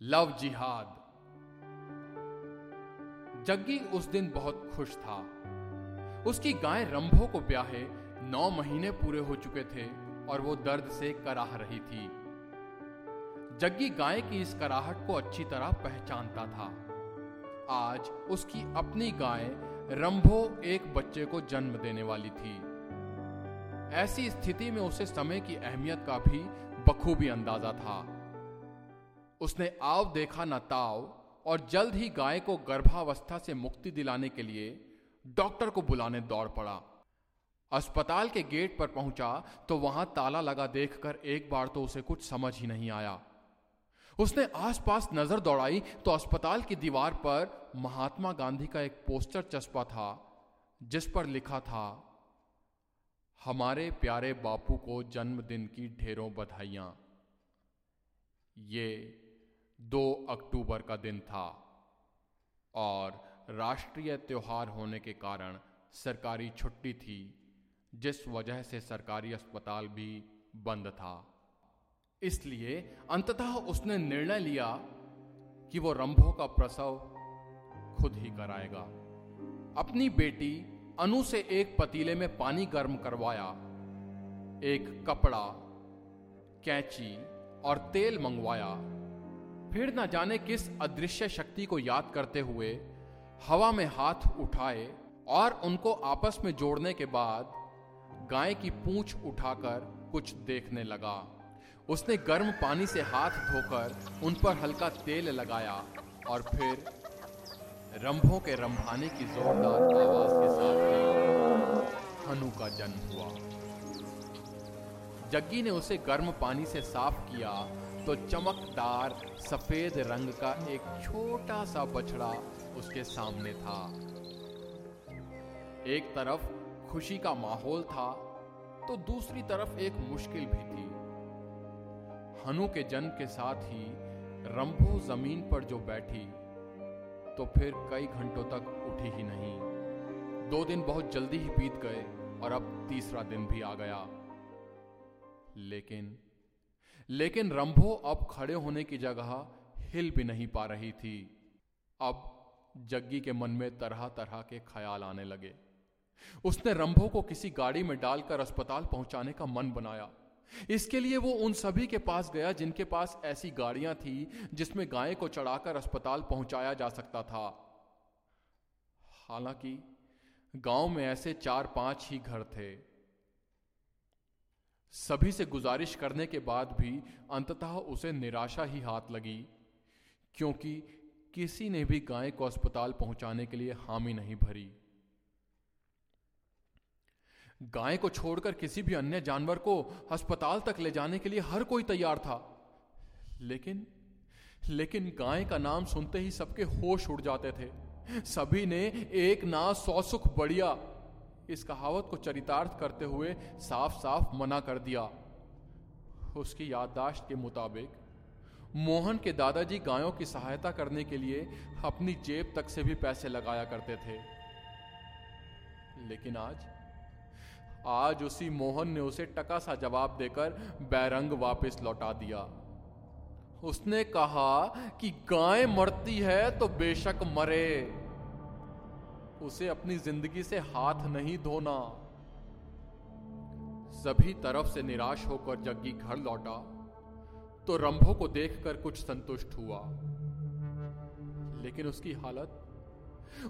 Love जिहाद। जग्गी उस दिन बहुत खुश था। उसकी गाय रंभो को ब्याहे नौ महीने पूरे हो चुके थे और वो दर्द से कराह रही थी। जग्गी गाय की इस कराहट को अच्छी तरह पहचानता था। आज उसकी अपनी गाय रंभो एक बच्चे को जन्म देने वाली थी। ऐसी स्थिति में उसे समय की अहमियत का भी बखूबी अंदाज़ा था। उसने आव देखा न ताव और जल्द ही गाय को गर्भावस्था से मुक्ति दिलाने के लिए डॉक्टर को बुलाने दौड़ पड़ा। अस्पताल के गेट पर पहुँचा तो वहाँ ताला लगा देखकर एक बार तो उसे कुछ समझ ही नहीं आया। उसने आसपास नज़र दौड़ाई तो अस्पताल की दीवार पर महात्मा गांधी का एक पोस्टर चस्पा था, जिस पर लिखा था, हमारे प्यारे बापू को जन्मदिन की ढेरों बधाइयाँ। ये दो अक्टूबर का दिन था और राष्ट्रीय त्योहार होने के कारण सरकारी छुट्टी थी, जिस वजह से सरकारी अस्पताल भी बंद था। इसलिए अंततः उसने निर्णय लिया कि वो रंभो का प्रसव खुद ही कराएगा। अपनी बेटी अनु से एक पतीले में पानी गर्म करवाया, एक कपड़ा, कैंची और तेल मंगवाया। फिर न जाने किस अदृश्य शक्ति को याद करते हुए हवा में हाथ उठाए और उनको आपस में जोड़ने के बाद गाय की पूंछ उठाकर कुछ देखने लगा। उसने गर्म पानी से हाथ धोकर उन पर हल्का तेल लगाया और फिर रंभों के रंभाने की जोरदार आवाज़ के साथ हनु का जन्म हुआ। जग्गी ने उसे गर्म पानी से साफ़ किया तो चमकदार सफ़ेद रंग का एक छोटा सा बछड़ा उसके सामने था। एक तरफ़ खुशी का माहौल था तो दूसरी तरफ़ एक मुश्किल भी थी। हनु के जन्म के साथ ही रंभू ज़मीन पर जो बैठी तो फिर कई घंटों तक उठी ही नहीं। दो दिन बहुत जल्दी ही बीत गए और अब तीसरा दिन भी आ गया। लेकिन लेकिन रंभो अब खड़े होने की जगह हिल भी नहीं पा रही थी। अब जग्गी के मन में तरह तरह के ख्याल आने लगे। उसने रंभो को किसी गाड़ी में डालकर अस्पताल पहुँचाने का मन बनाया। इसके लिए वो उन सभी के पास गया जिनके पास ऐसी गाड़ियाँ थी जिसमें गाय को चढ़ाकर अस्पताल पहुँचाया जा सकता था। हालाँकि गाँव में ऐसे चार पाँच ही घर थे। सभी से गुजारिश करने के बाद भी अंततः उसे निराशा ही हाथ लगी, क्योंकि किसी ने भी गाय को अस्पताल पहुँचाने के लिए हामी नहीं भरी। गाय को छोड़कर किसी भी अन्य जानवर को अस्पताल तक ले जाने के लिए हर कोई तैयार था, लेकिन लेकिन गाय का नाम सुनते ही सबके होश उड़ जाते थे। सभी ने एक ना सौ सुख बढ़िया इस कहावत को चरितार्थ करते हुए साफ़ साफ़ मना कर दिया। उसकी याददाश्त के मुताबिक, मोहन के दादाजी गायों की सहायता करने के लिए अपनी जेब तक से भी पैसे लगाया करते थे। लेकिन आज आज उसी मोहन ने उसे टका सा जवाब देकर बैरंग वापस लौटा दिया। उसने कहा कि गाय मरती है तो बेशक मरे। उसे अपनी ज़िंदगी से हाथ नहीं धोना। सभी तरफ़ से निराश होकर जग्गी घर लौटा तो रंभो को देखकर कुछ संतुष्ट हुआ। लेकिन उसकी हालत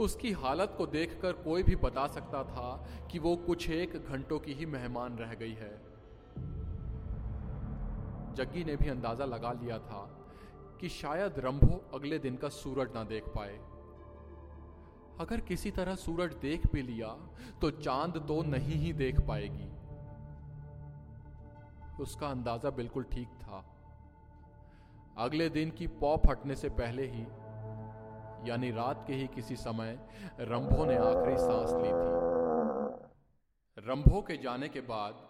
उसकी हालत को देखकर कोई भी बता सकता था कि वो कुछ एक घंटों की ही मेहमान रह गई है। जग्गी ने भी अंदाज़ा लगा लिया था कि शायद रंभो अगले दिन का सूरज ना देख पाए। अगर किसी तरह सूरज देख भी लिया तो चाँद तो नहीं ही देख पाएगी। उसका अंदाज़ा बिल्कुल ठीक था। अगले दिन की पौ फटने से पहले ही, यानी रात के ही किसी समय, रंभो ने आखिरी सांस ली थी। रंभो के जाने के बाद,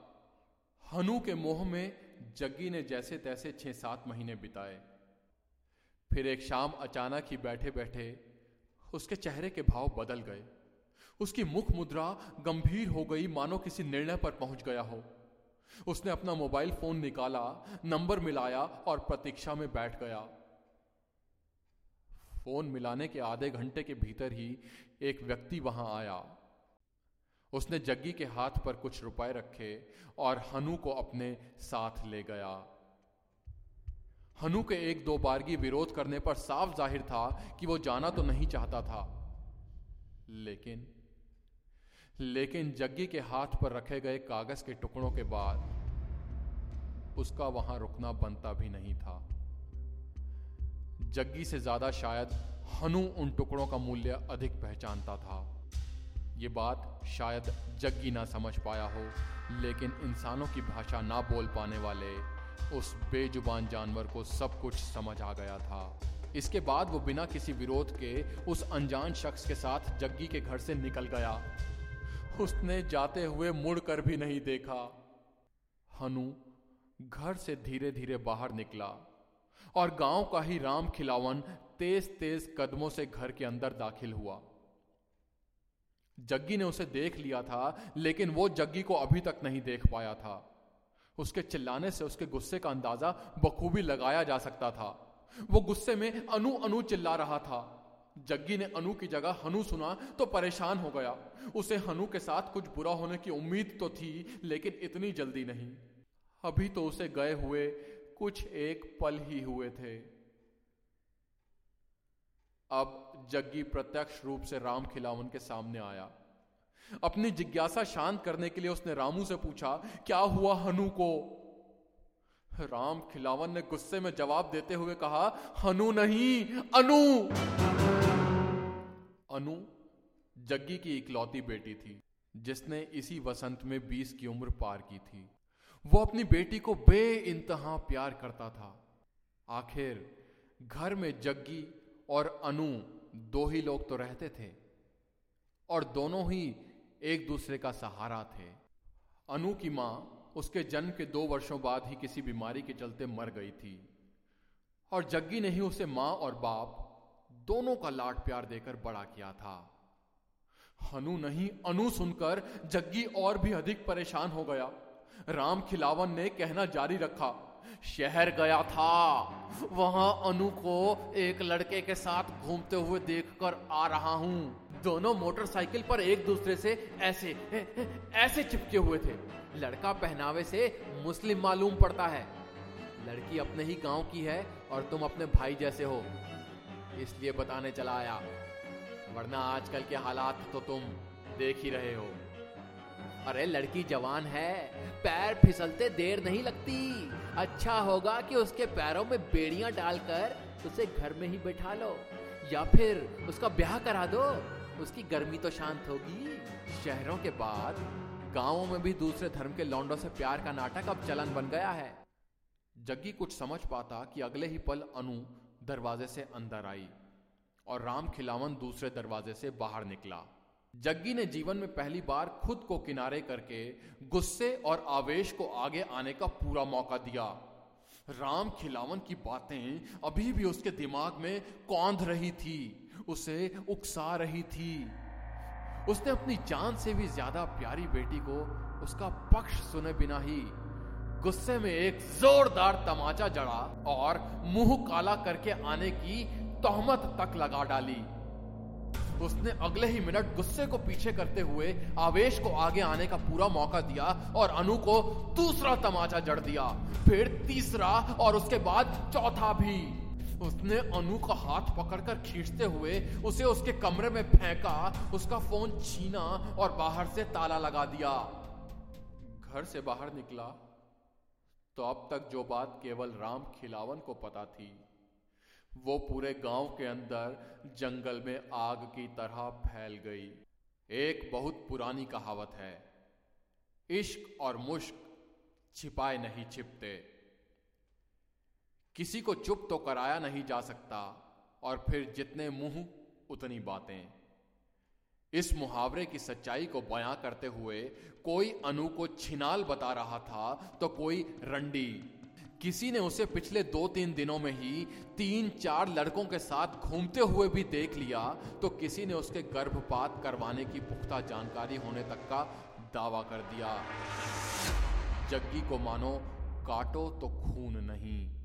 हनु के मोह में जग्गी ने जैसे तैसे छह सात महीने बिताए। फिर एक शाम अचानक ही बैठे बैठे उसके चेहरे के भाव बदल गए। उसकी मुख मुद्रा गंभीर हो गई, मानो किसी निर्णय पर पहुँच गया हो। उसने अपना मोबाइल फ़ोन निकाला, नंबर मिलाया और प्रतीक्षा में बैठ गया। फ़ोन मिलाने के आधे घंटे के भीतर ही एक व्यक्ति वहाँ आया। उसने जग्गी के हाथ पर कुछ रुपए रखे और हनु को अपने साथ ले गया। हनु के एक दो बारगी विरोध करने पर साफ़ ज़ाहिर था कि वो जाना तो नहीं चाहता था। लेकिन लेकिन जग्गी के हाथ पर रखे गए कागज़ के टुकड़ों के बाद उसका वहाँ रुकना बनता भी नहीं था। जग्गी से ज़्यादा शायद हनु उन टुकड़ों का मूल्य अधिक पहचानता था। ये बात शायद जग्गी ना समझ पाया हो, लेकिन इंसानों की भाषा ना बोल पाने वाले उस बेजुबान जानवर को सब कुछ समझ आ गया था। इसके बाद वो बिना किसी विरोध के उस अनजान शख्स के साथ जग्गी के घर से निकल गया। उसने जाते हुए मुड़कर भी नहीं देखा। हनु घर से धीरे धीरे बाहर निकला और गाँव का ही राम खिलावन तेज तेज कदमों से घर के अंदर दाखिल हुआ। जग्गी ने उसे देख लिया था, लेकिन वो जग्गी को अभी तक नहीं देख पाया था। उसके चिल्लाने से, उसके गुस्से का अंदाज़ा बखूबी लगाया जा सकता था। वो गुस्से में अनु अनु चिल्ला रहा था। जग्गी ने अनु की जगह हनु सुना तो परेशान हो गया। उसे हनु के साथ कुछ बुरा होने की उम्मीद तो थी, लेकिन इतनी जल्दी नहीं। अभी तो उसे गए हुए कुछ एक पल ही हुए थे। अब जग्गी प्रत्यक्ष रूप से राम खिलावन के सामने आया। अपनी जिज्ञासा शांत करने के लिए उसने रामू से पूछा, क्या हुआ हनु को? राम खिलावन ने गुस्से में जवाब देते हुए कहा, हनु नहीं, अनु। अनु जग्गी की इकलौती बेटी थी, जिसने इसी वसंत में बीस की उम्र पार की थी। वो अपनी बेटी को बे इंतहा प्यार करता था। आखिर घर में जग्गी और अनु दो ही लोग तो रहते थे, और दोनों ही एक दूसरे का सहारा थे। अनु की माँ उसके जन्म के दो वर्षों बाद ही किसी बीमारी के चलते मर गई थी। और जग्गी ने ही उसे माँ और बाप दोनों का लाड प्यार देकर बड़ा किया था। हनु नहीं, अनु सुनकर जग्गी और भी अधिक परेशान हो गया। राम खिलावन ने कहना जारी रखा, शहर गया था। वहाँ अनु को एक लड़के के साथ घूमते हुए देखकर आ रहा हूँ। दोनों मोटरसाइकिल पर एक दूसरे से ऐसे ऐसे चिपके हुए थे। लड़का पहनावे से मुस्लिम मालूम पड़ता है। लड़की अपने ही गाँव की है और तुम अपने भाई जैसे हो। इसलिए बताने चला आया। वरना आजकल के हालात तो तुम देख ही रहे हो। अरे लड़की जवान है, पैर फिसलते देर नहीं लगती। अच्छा होगा कि उसके पैरों में बेड़ियाँ डालकर उसे घर में ही बैठा लो, या फिर उसका ब्याह करा दो। उसकी गर्मी तो शांत होगी। शहरों के बाद, गाँवों में भी दूसरे धर्म के लौंडों से प्यार का नाटक अब चलन बन गया है। जग्गी कुछ समझ पाता कि अगले ही पल अनु दरवाजे से अंदर आई और राम खिलावन दूसरे दरवाजे से बाहर निकला। जग्गी ने जीवन में पहली बार खुद को किनारे करके गुस्से और आवेश को आगे आने का पूरा मौका दिया। राम खिलावन की बातें अभी भी उसके दिमाग में कौंध रही थी। उसे उकसा रही थी। उसने अपनी जान से भी ज़्यादा प्यारी बेटी को उसका पक्ष सुने बिना ही गुस्से में एक जोरदार तमाचा जड़ा और मुँह काला करके आने की तोहमत तक लगा डाली। उसने अगले ही मिनट गुस्से को पीछे करते हुए आवेश को आगे आने का पूरा मौका दिया और अनु को दूसरा तमाचा जड़ दिया, फिर तीसरा और उसके बाद चौथा भी। उसने अनु का हाथ पकड़कर खींचते हुए उसे उसके कमरे में फेंका, उसका फ़ोन छीना और बाहर से ताला लगा दिया। घर से बाहर निकला तो अब तक जो बात केवल राम खिलावन को पता थी, वो पूरे गाँव के अंदर जंगल में आग की तरह फैल गई। एक बहुत पुरानी कहावत है, इश्क और मुश्क छिपाए नहीं छिपते। किसी को चुप तो कराया नहीं जा सकता और फिर जितने मुँह, उतनी बातें। इस मुहावरे की सच्चाई को बयां करते हुए कोई अनु को छिनाल बता रहा था तो कोई रंडी। किसी ने उसे पिछले दो तीन दिनों में ही तीन चार लड़कों के साथ घूमते हुए भी देख लिया तो किसी ने उसके गर्भपात करवाने की पुख्ता जानकारी होने तक का दावा कर दिया। जग्गी को मानो काटो तो खून नहीं।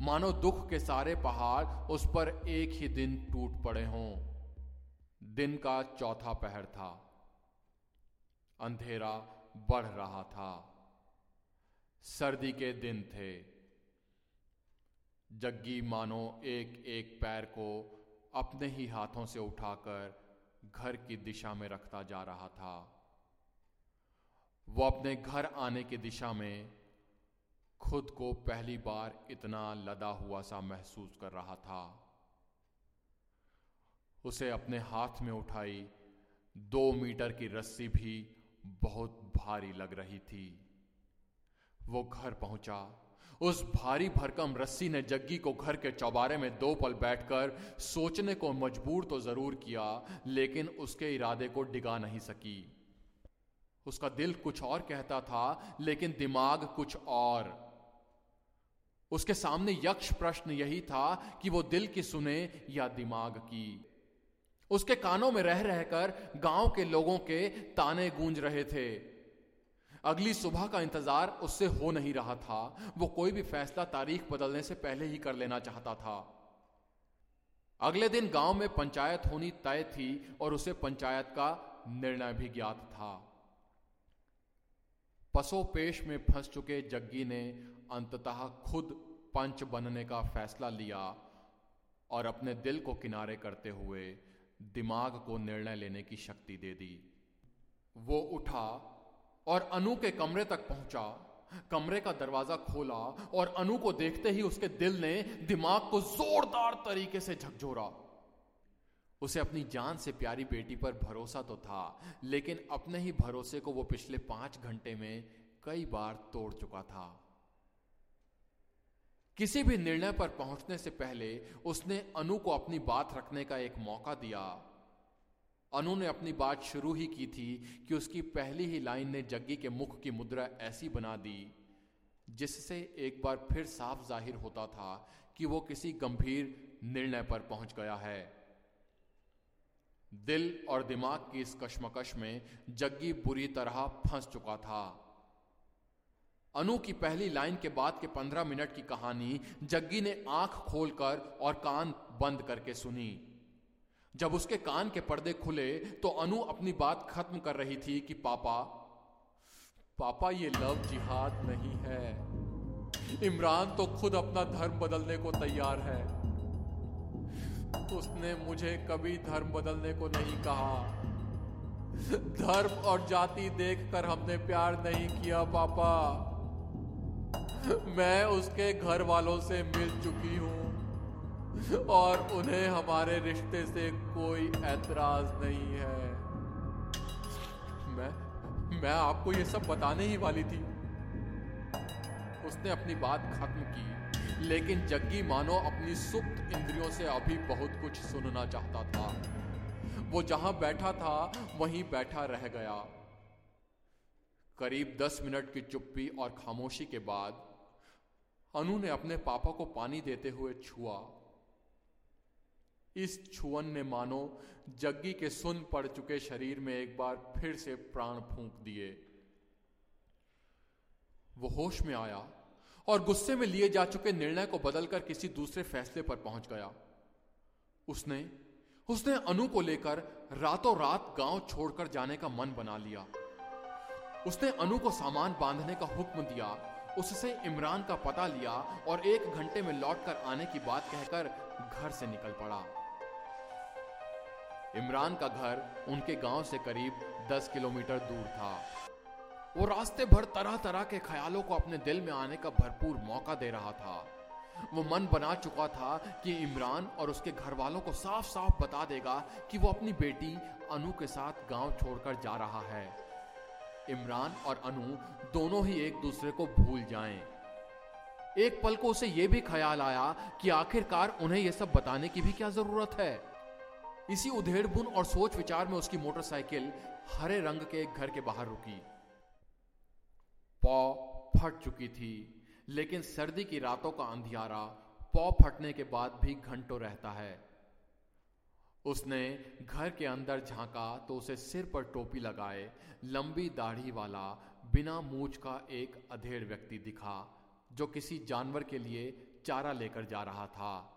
मानो दुख के सारे पहाड़ उस पर एक ही दिन टूट पड़े हों। दिन का चौथा पहर था। अंधेरा बढ़ रहा था। सर्दी के दिन थे। जग्गी मानो एक एक पैर को अपने ही हाथों से उठाकर घर की दिशा में रखता जा रहा था। वो अपने घर आने की दिशा में खुद को पहली बार इतना लदा हुआ सा महसूस कर रहा था। उसे अपने हाथ में उठाई, दो मीटर की रस्सी भी बहुत भारी लग रही थी। वो घर पहुँचा। उस भारी भरकम रस्सी ने जग्गी को घर के चौबारे में दो पल बैठकर सोचने को मजबूर तो ज़रूर किया, लेकिन उसके इरादे को डिगा नहीं सकी। उसका दिल कुछ और कहता था, लेकिन दिमाग कुछ और। उसके सामने यक्ष प्रश्न यही था कि वो दिल की सुने या दिमाग की। उसके कानों में रह रहकर गाँव के लोगों के ताने गूंज रहे थे। अगली सुबह का इंतज़ार उससे हो नहीं रहा था। वो कोई भी फैसला तारीख बदलने से पहले ही कर लेना चाहता था। अगले दिन गाँव में पंचायत होनी तय थी और उसे पंचायत का निर्णय भी ज्ञात था। पसो पेश में फंस चुके जग्गी ने अंततः खुद पंच बनने का फैसला लिया और अपने दिल को किनारे करते हुए दिमाग को निर्णय लेने की शक्ति दे दी। वो उठा और अनु के कमरे तक पहुँचा। कमरे का दरवाज़ा खोला और अनु को देखते ही उसके दिल ने दिमाग को जोरदार तरीके से झकझोरा। उसे अपनी जान से प्यारी बेटी पर भरोसा तो था, लेकिन अपने ही भरोसे को वो पिछले पाँच घंटे में कई बार तोड़ चुका था। किसी भी निर्णय पर पहुँचने से पहले उसने अनु को अपनी बात रखने का एक मौका दिया। अनु ने अपनी बात शुरू ही की थी कि उसकी पहली ही लाइन ने जग्गी के मुख की मुद्रा ऐसी बना दी, जिससे एक बार फिर साफ़ ज़ाहिर होता था कि वो किसी गंभीर निर्णय पर पहुँच गया है। दिल और दिमाग की इस कश्मकश में जग्गी बुरी तरह फंस चुका था। अनु की पहली लाइन के बाद के पंद्रह मिनट की कहानी जग्गी ने आँख खोलकर और कान बंद करके सुनी। जब उसके कान के पर्दे खुले तो अनु अपनी बात खत्म कर रही थी कि, पापा पापा, ये लव जिहाद नहीं है। इमरान तो खुद अपना धर्म बदलने को तैयार है। उसने मुझे कभी धर्म बदलने को नहीं कहा। धर्म और जाति देखकर हमने प्यार नहीं किया, पापा। मैं उसके घर वालों से मिल चुकी हूँ और उन्हें हमारे रिश्ते से कोई ऐतराज नहीं है। मैं मैं आपको ये सब बताने ही वाली थी। उसने अपनी बात खत्म की। लेकिन जग्गी मानो अपनी सुप्त इंद्रियों से अभी बहुत कुछ सुनना चाहता था। वो जहाँ बैठा था, वहीं बैठा रह गया। करीब दस मिनट की चुप्पी और खामोशी के बाद, अनु ने अपने पापा को पानी देते हुए छुआ। इस छुअन ने मानो जग्गी के सुन पड़ चुके शरीर में एक बार फिर से प्राण फूंक दिए। वो होश में आया। और गुस्से में लिए जा चुके निर्णय को बदलकर किसी दूसरे फैसले पर पहुँच गया। उसने उसने अनु को लेकर रातों रात गाँव छोड़कर जाने का मन बना लिया। उसने अनु को सामान बांधने का हुक्म दिया। उससे इमरान का पता लिया और एक घंटे में लौटकर आने की बात कहकर घर से निकल पड़ा। इमरान का घर उनके गाँव से करीब 10 किलोमीटर दूर था। वो रास्ते भर तरह तरह के ख्यालों को अपने दिल में आने का भरपूर मौका दे रहा था। वो मन बना चुका था कि इमरान और उसके घर वालों को साफ़ साफ़ बता देगा कि वो अपनी बेटी अनु के साथ गाँव छोड़कर जा रहा है। इमरान और अनु दोनों ही एक दूसरे को भूल जाएँ। एक पल को उसे यह भी ख्याल आया कि आखिरकार उन्हें यह सब बताने की भी क्या ज़रूरत है। इसी उधेड़ बुन और सोच विचार में उसकी मोटरसाइकिल हरे रंग के घर के बाहर रुकी। पौ फट चुकी थी, लेकिन सर्दी की रातों का अंधियारा पौ फटने के बाद भी घंटों रहता है। उसने घर के अंदर झांका तो उसे सिर पर टोपी लगाए, लंबी दाढ़ी वाला, बिना मूछ का एक अधेड़ व्यक्ति दिखा, जो किसी जानवर के लिए चारा लेकर जा रहा था।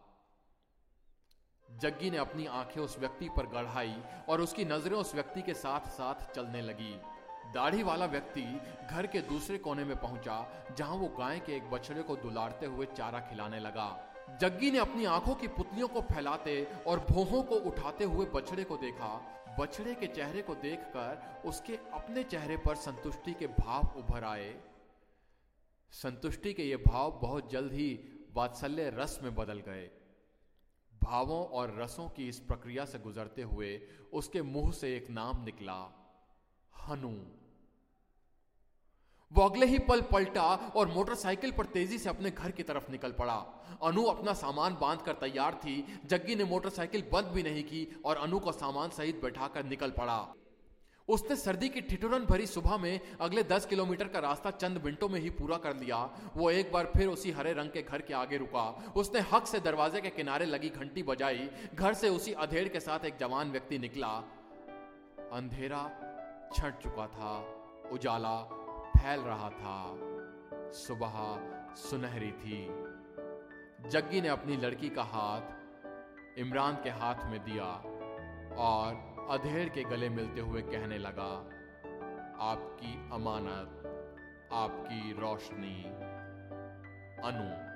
जग्गी ने अपनी आँखें उस व्यक्ति पर गढ़ाई और उसकी नज़रें उस व्यक्ति के साथ साथ चलने लगी। दाढ़ी वाला व्यक्ति घर के दूसरे कोने में पहुँचा, जहाँ वो गाय के एक बछड़े को दुलारते हुए चारा खिलाने लगा। जग्गी ने अपनी आँखों की पुतलियों को फैलाते और भोहों को उठाते हुए बछड़े को देखा। बछड़े के चेहरे को देखकर उसके अपने चेहरे पर संतुष्टि के भाव उभर आए। संतुष्टि के ये भाव बहुत जल्द ही वात्सल्य रस में बदल गए। भावों और रसों की इस प्रक्रिया से गुजरते हुए उसके मुँह से एक नाम निकला, हनु। वो अगले ही पल पलटा और मोटरसाइकिल पर तेज़ी से अपने घर की तरफ़ निकल पड़ा। अनु अपना सामान बाँध कर तैयार थी। जग्गी ने मोटरसाइकिल बंद भी नहीं की और अनु को सामान सहित बैठाकर निकल पड़ा। उसने सर्दी की ठिठुरन भरी सुबह में अगले दस किलोमीटर का रास्ता चंद मिनटों में ही पूरा कर लिया। वो एक बार फिर उसी हरे रंग के घर के आगे रुका। उसने हक से दरवाजे के किनारे लगी घंटी बजाई। घर से उसी अधेड़ के साथ एक जवान व्यक्ति निकला। अंधेरा छट चुका था। उजाला फैल रहा था। सुबह सुनहरी थी। जग्गी ने अपनी लड़की का हाथ इमरान के हाथ में दिया और अधेर के गले मिलते हुए कहने लगा, आपकी अमानत, आपकी रोशनी, अनु।